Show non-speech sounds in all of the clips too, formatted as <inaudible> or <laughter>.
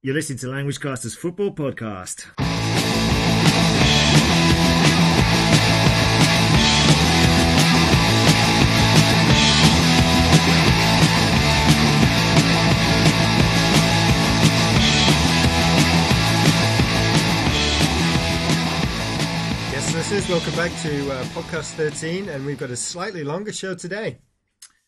You're listening to Language Casters Football Podcast. Yes, listeners, welcome back to uh, podcast 13, and we've got a slightly longer show today.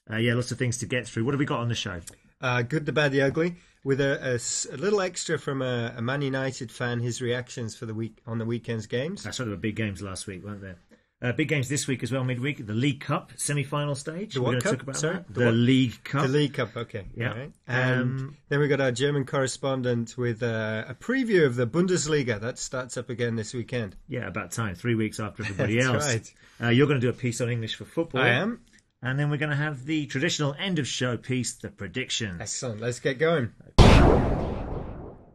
Uh, yeah, lots of things to get through. What have we got on the show? Uh, good, the bad, the ugly, with a little extra from a, a Man United fan, his reactions for the week on the weekend's games. That's there were big games last week, weren't there? Uh, big games this week as well, midweek. The League Cup semi-final stage. The what cup? Talk about Sorry? that. The The? League Cup. The League Cup, okay. Yeah. Right. Um, Um, then we got our German correspondent with uh, a preview of the Bundesliga. That starts up again this weekend. Yeah, about time. Three weeks after <laughs> everybody That's else. right. Uh, you're going to do a piece on English for football. I am. And then we're going to have the traditional end of show piece, the predictions. Excellent. Let's get going.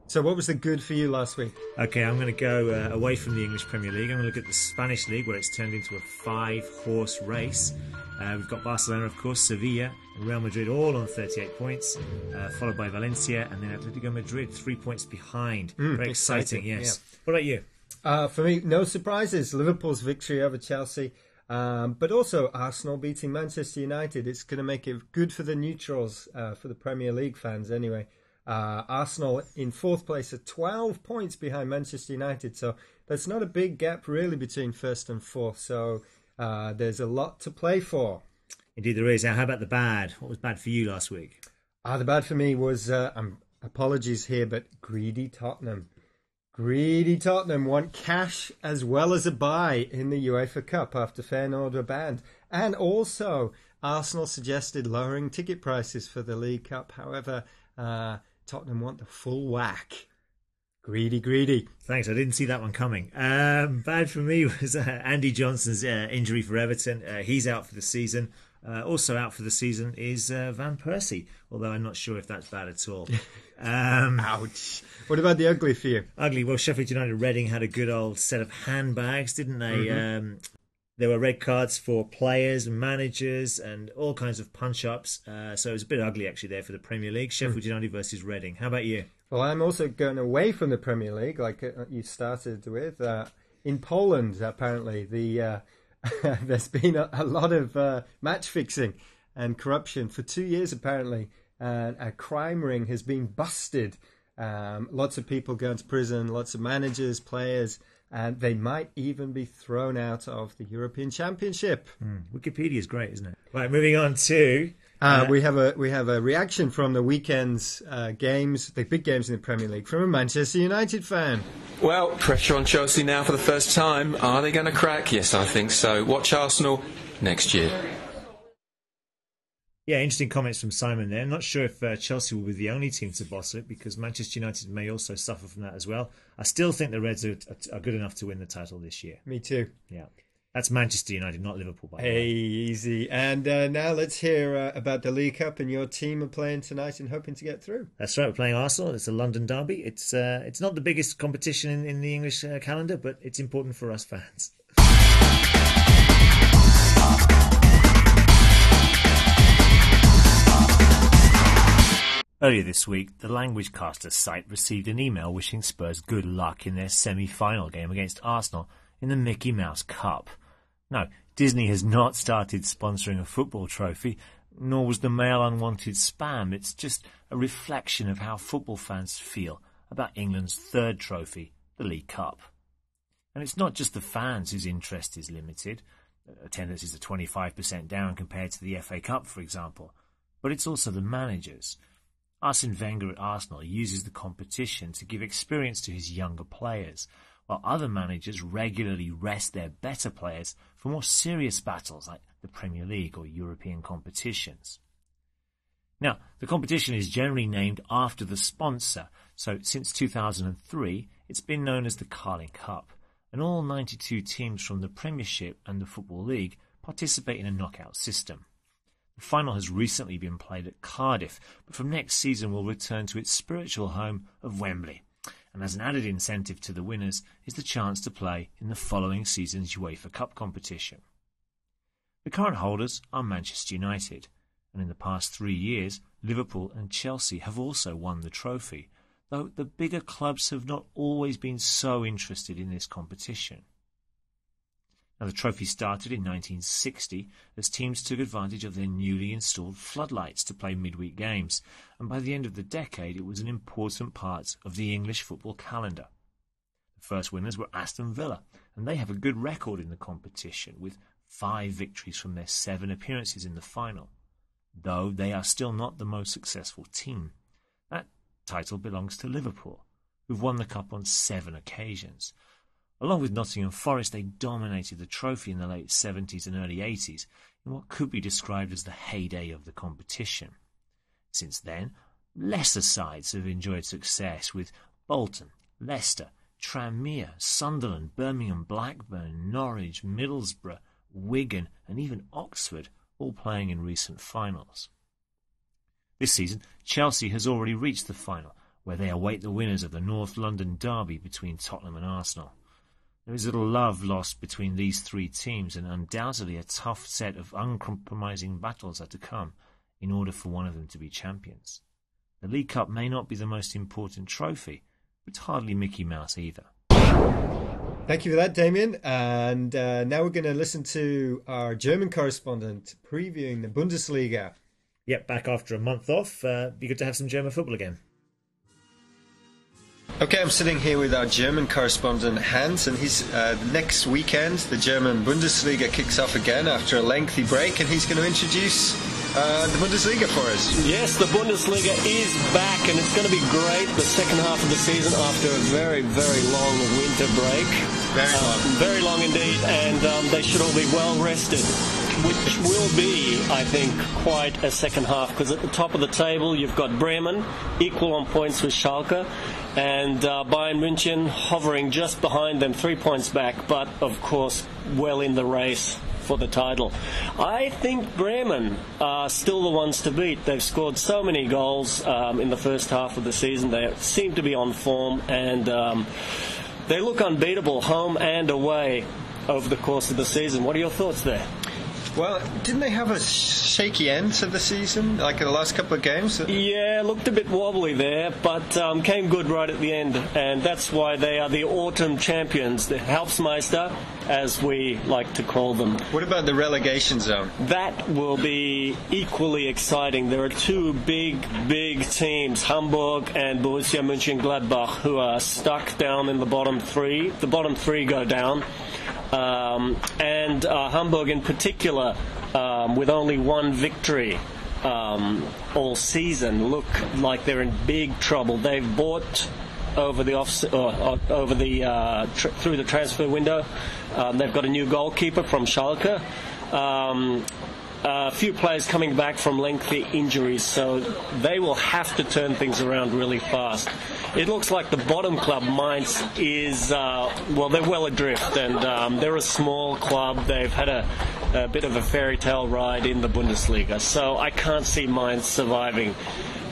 So, what was the good for you last week? Okay, I'm going to go uh, away from the English Premier League. I'm going to look at the Spanish League, where it's turned into a five-horse race. Uh, we've got Barcelona, of course, Sevilla, and Real Madrid, all on 38 points, uh, followed by Valencia, and then Atletico Madrid, three points behind. Very exciting, exciting, yes. What about you? Uh, for me, no surprises. Liverpool's victory over Chelsea, um, but also Arsenal beating Manchester United. It's going to make it good for the neutrals, uh, for the Premier League fans anyway. Uh, Arsenal in fourth place at 12 points behind Manchester United. So there's not a big gap really between first and fourth. So uh, there's a lot to play for. Indeed, there is. Now, how about the bad? What was bad for you last week? Ah, the bad for me was, uh, um, apologies here, but greedy Tottenham. Greedy Tottenham want cash as well as a bye in the UEFA Cup after Feyenoord were banned. And also, Arsenal suggested lowering ticket prices for the League Cup. However, uh, Tottenham want the full whack. Greedy, greedy. Thanks. I didn't see that one coming. Um, bad for me <laughs> was uh, Andy Johnson's uh, injury for Everton. Uh, he's out for the season. Uh, also out for the season is uh, Van Persie, although I'm not sure if that's bad at all. <laughs> Um, Ouch. What about the ugly for you? ugly. Well, Sheffield United Reading had a good old set of handbags, didn't they? Um, there were red cards for players managers and all kinds of punch ups. Uh, so it was a bit ugly actually there for the Premier League. Sheffield United versus Reading. How about you? Well, I'm also going away from the Premier League, like uh, you started with. Uh, in Poland, apparently, the uh, <laughs> there's been a, a lot of uh, match fixing and corruption for two years, apparently, a crime ring has been busted. Um, lots of people going to prison, lots of managers, players, and they might even be thrown out of the European Championship. Wikipedia is great, isn't it? Right, moving on to Uh, we have a we have a reaction from the weekend's uh, games, the big games in the Premier League, from a Manchester United fan. Well, pressure on Chelsea now for the first time. Are they going to crack? Yes, I think so. Watch Arsenal next year. Yeah, interesting comments from Simon there. I'm Not sure if uh, Chelsea will be the only team to boss it because Manchester United may also suffer from that as well. I still think the Reds are, are good enough to win the title this year. Me too. Yeah. That's Manchester United, not Liverpool, by the Hey, way. easy. And uh, now let's hear uh, about the League Cup and your team are playing tonight and hoping to get through. That's right, we're playing Arsenal. It's a London derby. It's uh, it's not the biggest competition in, in the English uh, calendar, but it's important for us fans. Earlier this week, the Language Caster site received an email wishing Spurs good luck in their semi final game against Arsenal in the Mickey Mouse Cup. No, Disney has not started sponsoring a football trophy, nor was the mail unwanted spam. It's just a reflection of how football fans feel about England's third trophy, the League Cup. And it's not just the fans whose interest is limited. Attendance is at 25% down compared to the FA Cup, for example. But it's also the managers. Arsene Wenger at Arsenal uses the competition to give experience to his younger players, while other managers regularly rest their better players for more serious battles like the Premier League or European competitions. Now, the competition is generally named after the sponsor, so since 2003 it's been known as the Carling Cup, and all 92 teams from the Premiership and the Football League participate in a knockout system. The final has recently been played at Cardiff, but from next season will return to its spiritual home of Wembley. And as an added incentive to the winners is the chance to play in the following season's UEFA Cup competition. The current holders are Manchester United, and in the past three years, Liverpool and Chelsea have also won the trophy, though the bigger clubs have not always been so interested in this competition. Now, the trophy started in 1960 as teams took advantage of their newly installed floodlights to play midweek games, and by the end of the decade it was an important part of the English football calendar. The first winners were Aston Villa, and they have a good record in the competition, with five victories from their seven appearances in the final, though they are still not the most successful team. That title belongs to Liverpool, who've won the cup on seven occasions. Along with Nottingham Forest, they dominated the trophy in the late 70s and early 80s in what could be described as the heyday of the competition. Since then, lesser sides have enjoyed success with Bolton, Leicester, Tranmere, Sunderland, Birmingham, Blackburn, Norwich, Middlesbrough, Wigan, and even Oxford all playing in recent finals. This season, Chelsea has already reached the final, where they await the winners of the North London derby between Tottenham and Arsenal. There is a little love lost between these three teams, and undoubtedly a tough set of uncompromising battles are to come in order for one of them to be champions. The League Cup may not be the most important trophy, but hardly Mickey Mouse either. Thank you for that, Damien. And uh, now we're going to listen to our German correspondent previewing the Bundesliga. Yep, back after a month off. Uh, be good to have some German football again. Okay, I'm sitting here with our German correspondent Hans, and he's uh, next weekend. The German Bundesliga kicks off again after a lengthy break, and he's going to introduce uh, the Bundesliga for us. Yes, the Bundesliga is back, and it's going to be great. The second half of the season after a very, very long winter break. Very long. Um, very long indeed, and um, they should all be well rested which will be, I think, quite a second half because at the top of the table you've got Bremen, equal on points with Schalke, and uh, Bayern München hovering just behind them, three points back, but of course well in the race for the title. I think Bremen are still the ones to beat. They've scored so many goals um, in the first half of the season. They seem to be on form and um, they look unbeatable home and away over the course of the season. What are your thoughts there? Well, didn't they have a shaky end to the season, like in the last couple of games? Yeah, looked a bit wobbly there, but um, came good right at the end, and that's why they are the autumn champions, the Herbstmeister, as we like to call them. What about the relegation zone? That will be equally exciting. There are two big, big teams, Hamburg and Borussia Mönchengladbach, who are stuck down in the bottom three. The bottom three go down. Um, and uh, Hamburg in particular, um, with only one victory um, all season, look like they're in big trouble. They've bought over the off, uh, uh, over the uh, tr- through the transfer window. Um, they've got a new goalkeeper from Schalke. Um, a few players coming back from lengthy injuries, so they will have to turn things around really fast. It looks like the bottom club, Mainz, is, uh, well, they're well adrift and um, they're a small club. They've had a, a bit of a fairy tale ride in the Bundesliga, so I can't see Mainz surviving.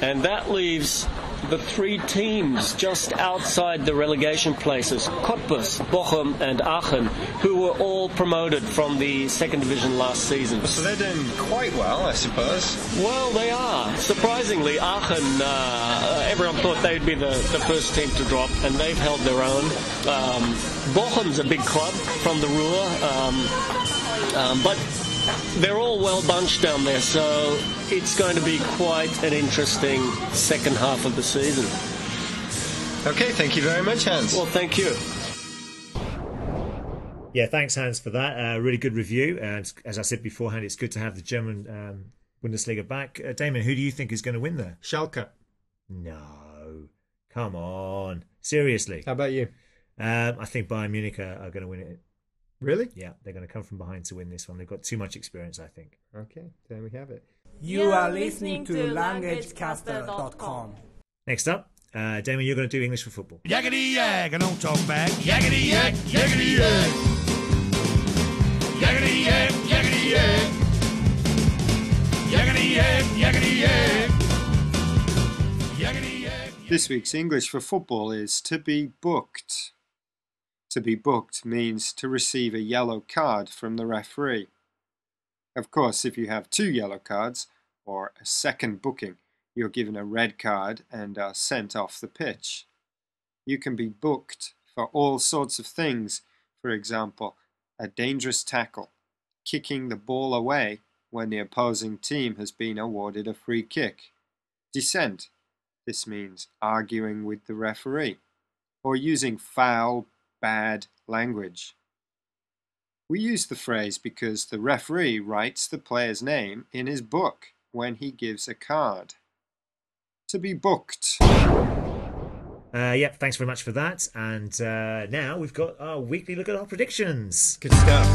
And that leaves the three teams just outside the relegation places, Cottbus, Bochum and Aachen, who were all promoted from the second division last season. So they're doing quite well, I suppose. Well, they are. Surprisingly, Aachen, uh, everyone thought they'd be the, the first team to drop, and they've held their own. Um, Bochum's a big club from the Ruhr, um, um, but they're all well bunched down there, so it's going to be quite an interesting second half of the season. Okay, thank you very much, Hans. Well, thank you. Yeah, thanks, Hans, for that. Uh, really good review. And as I said beforehand, it's good to have the German um, Bundesliga back. Uh, Damon, who do you think is going to win there? Schalke. No, come on, seriously. How about you? Um, I think Bayern Munich are, are going to win it. Really? Yeah, they're going to come from behind to win this one. They've got too much experience, I think. Okay, there we have it. You are listening to languagecaster.com. Next up, uh, Damon, you're going to do English for football. Yakety yak, I don't talk back. Yakety yak, yakety yak. Yakety yak, yakety yak. Yakety yak, yakety yak. Yakety yak. This week's English for football is to be booked. To be booked means to receive a yellow card from the referee. Of course, if you have two yellow cards or a second booking, you're given a red card and are sent off the pitch. You can be booked for all sorts of things, for example, a dangerous tackle, kicking the ball away when the opposing team has been awarded a free kick, dissent, this means arguing with the referee, or using foul, bad language. We use the phrase because the referee writes the player's name in his book when he gives a card. To be booked. Uh, yep, thanks very much for that. And uh, now we've got our weekly look at our predictions. Good stuff.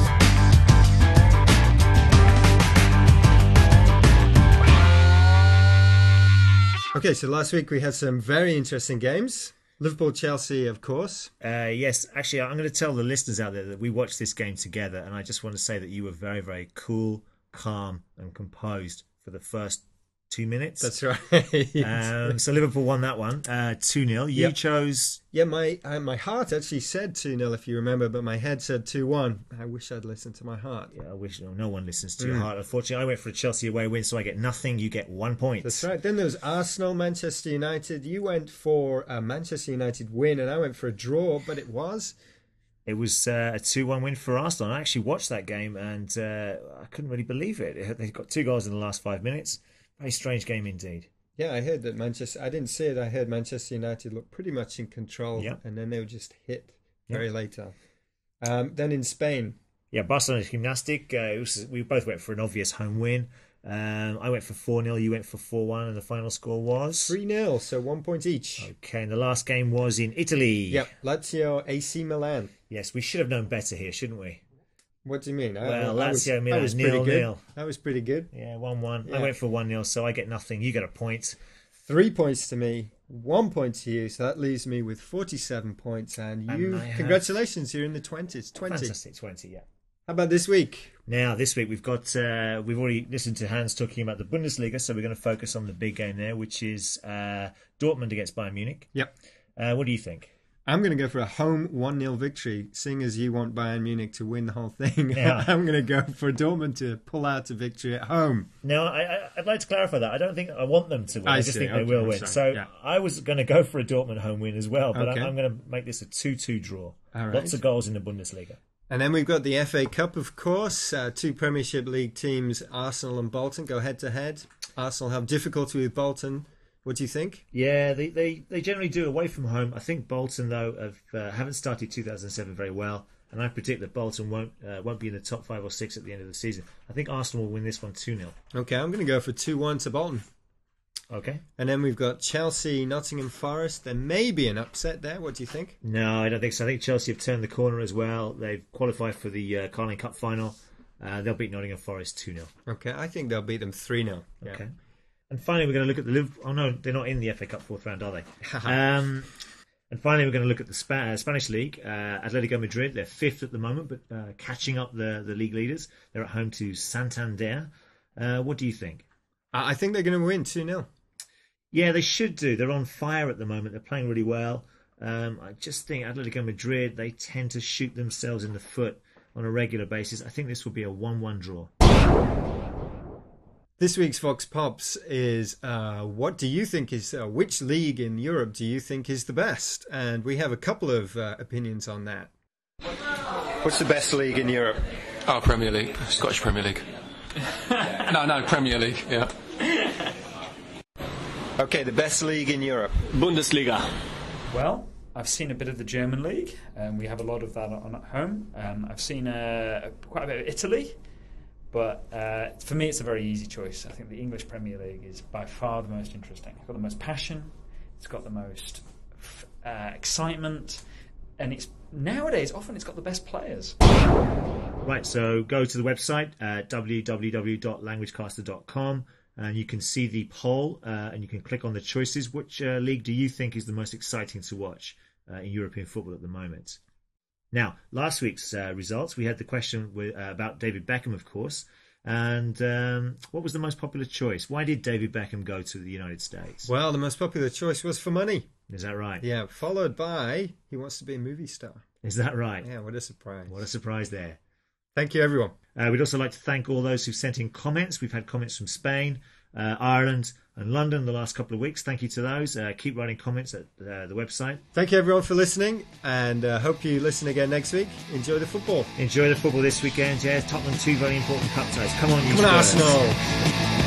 Okay, so last week we had some very interesting games. Liverpool Chelsea, of course. Uh, yes, actually, I'm going to tell the listeners out there that we watched this game together, and I just want to say that you were very, very cool, calm, and composed for the first two minutes. That's right. <laughs> Um, so Liverpool won that one, uh, two 0 You Yep. chose. yeah, my uh, my heart actually said 2 0 if you remember, but my head said 2 1. I wish I'd listened to my heart. Yeah, I wish no, no one listens to Mm. your heart. Unfortunately, I went for a Chelsea away win, so I get nothing. You get one point. That's right. Then there was Arsenal, Manchester United. You went for a Manchester United win, and I went for a draw, but it was. It was uh, a two-one win for Arsenal. I actually watched that game, and uh, I couldn't really believe it. It- They got two goals in the last five minutes. Very strange game indeed. Yeah, I heard that Manchester. I didn't see it. I heard Manchester United looked pretty much in control, Yeah. and then they were just hit very late on. Um, then in Spain, Yeah, Barcelona Gymnastic. Uh, was, we both went for an obvious home win. Um, I went for 4 0, you went for 4 1, and the final score was. 3 0, so one point each. Okay, and the last game was in Italy. Yep, Lazio, AC Milan. Yes, we should have known better here, shouldn't we? What do you mean? I- Well, I, was, Lazio, I Milan, was good. nil-nil. That was pretty good. Yeah, 1 1. I went for 1 0, so I get nothing. You get a point. Three points to me, one point to you, so that leaves me with 47 points. And And you, have- congratulations, you're in the 20s. 20. Fantastic, 20, yeah. How about this week? Now, this week we've got, uh, we've already listened to Hans talking about the Bundesliga, so we're going to focus on the big game there, which is uh, Dortmund against Bayern Munich. Yep. Uh, what do you think? I'm going to go for a home 1 0 victory, seeing as you want Bayern Munich to win the whole thing. <laughs> Yeah. I'm going to go for Dortmund to pull out a victory at home. Now, I, I, I'd like to clarify that. I don't think I want them to win. I, I just see. think they will I'm win. sorry. So Yeah. I was going to go for a Dortmund home win as well, but Okay. I'm, I'm going to make this a 2-2 draw. All right. Lots of goals in the Bundesliga. And then we've got the FA Cup, of course. Uh, two Premiership League teams, Arsenal and Bolton, go head to head. Arsenal have difficulty with Bolton. What do you think? Yeah, they, they, they generally do away from home. I think Bolton though have uh, haven't started 2007 very well, and I predict that Bolton won't uh, won't be in the top five or six at the end of the season. I think Arsenal will win this one 2 0 Okay, I'm going to go for 2 1 to Bolton. Okay. And then we've got Chelsea, Nottingham Forest. There may be an upset there. What do you think? No, I don't think so. I think Chelsea have turned the corner as well. They've qualified for the uh, Carling Cup final. Uh, they'll beat Nottingham Forest 2 0. Okay, I think they'll beat them 3 0. Okay. And finally, we're going to look at the Liverpool. Oh no, they're not in the FA Cup fourth round, are they? <laughs> um, and finally, we're going to look at the Spa- uh, Spanish league. Uh, Atletico Madrid, they're fifth at the moment, but uh, catching up the the league leaders. They're at home to Santander. Uh, what do you think? I think they're going to win 2 0. Yeah, they should do. They're on fire at the moment. They're playing really well. Um, I just think Atletico Madrid they tend to shoot themselves in the foot on a regular basis. I think this will be a one-one draw. This week's Vox Pops is uh, what do you think is uh, which league in Europe do you think is the best? And we have a couple of uh, opinions on that. What's the best league in Europe? Oh, Premier League, Scottish Premier League. <laughs> no, no, Premier League. Yeah. Okay, the best league in Europe. Bundesliga. Well, I've seen a bit of the German league, and we have a lot of that on at home. Um, I've seen uh, quite a bit of Italy, but uh, for me, it's a very easy choice. I think the English Premier League is by far the most interesting. It's got the most passion, it's got the most uh, excitement, and it's nowadays often it's got the best players. Right, so go to the website uh, www.languagecaster.com and you can see the poll uh, and you can click on the choices. Which uh, league do you think is the most exciting to watch uh, in European football at the moment? Now, last week's uh, results, we had the question with, uh, about David Beckham, of course. And um, what was the most popular choice? Why did David Beckham go to the United States? Well, the most popular choice was for money. Is that right? Yeah, followed by he wants to be a movie star. Is that right? Yeah, what a surprise. What a surprise there. Thank you, everyone. Uh, we'd also like to thank all those who've sent in comments. We've had comments from Spain, uh, Ireland, and London the last couple of weeks. Thank you to those. Uh, keep writing comments at uh, the website. Thank you everyone for listening, and uh, hope you listen again next week. Enjoy the football. Enjoy the football this weekend. Yeah, Tottenham two very important cup ties. Come on, you Come on. Arsenal.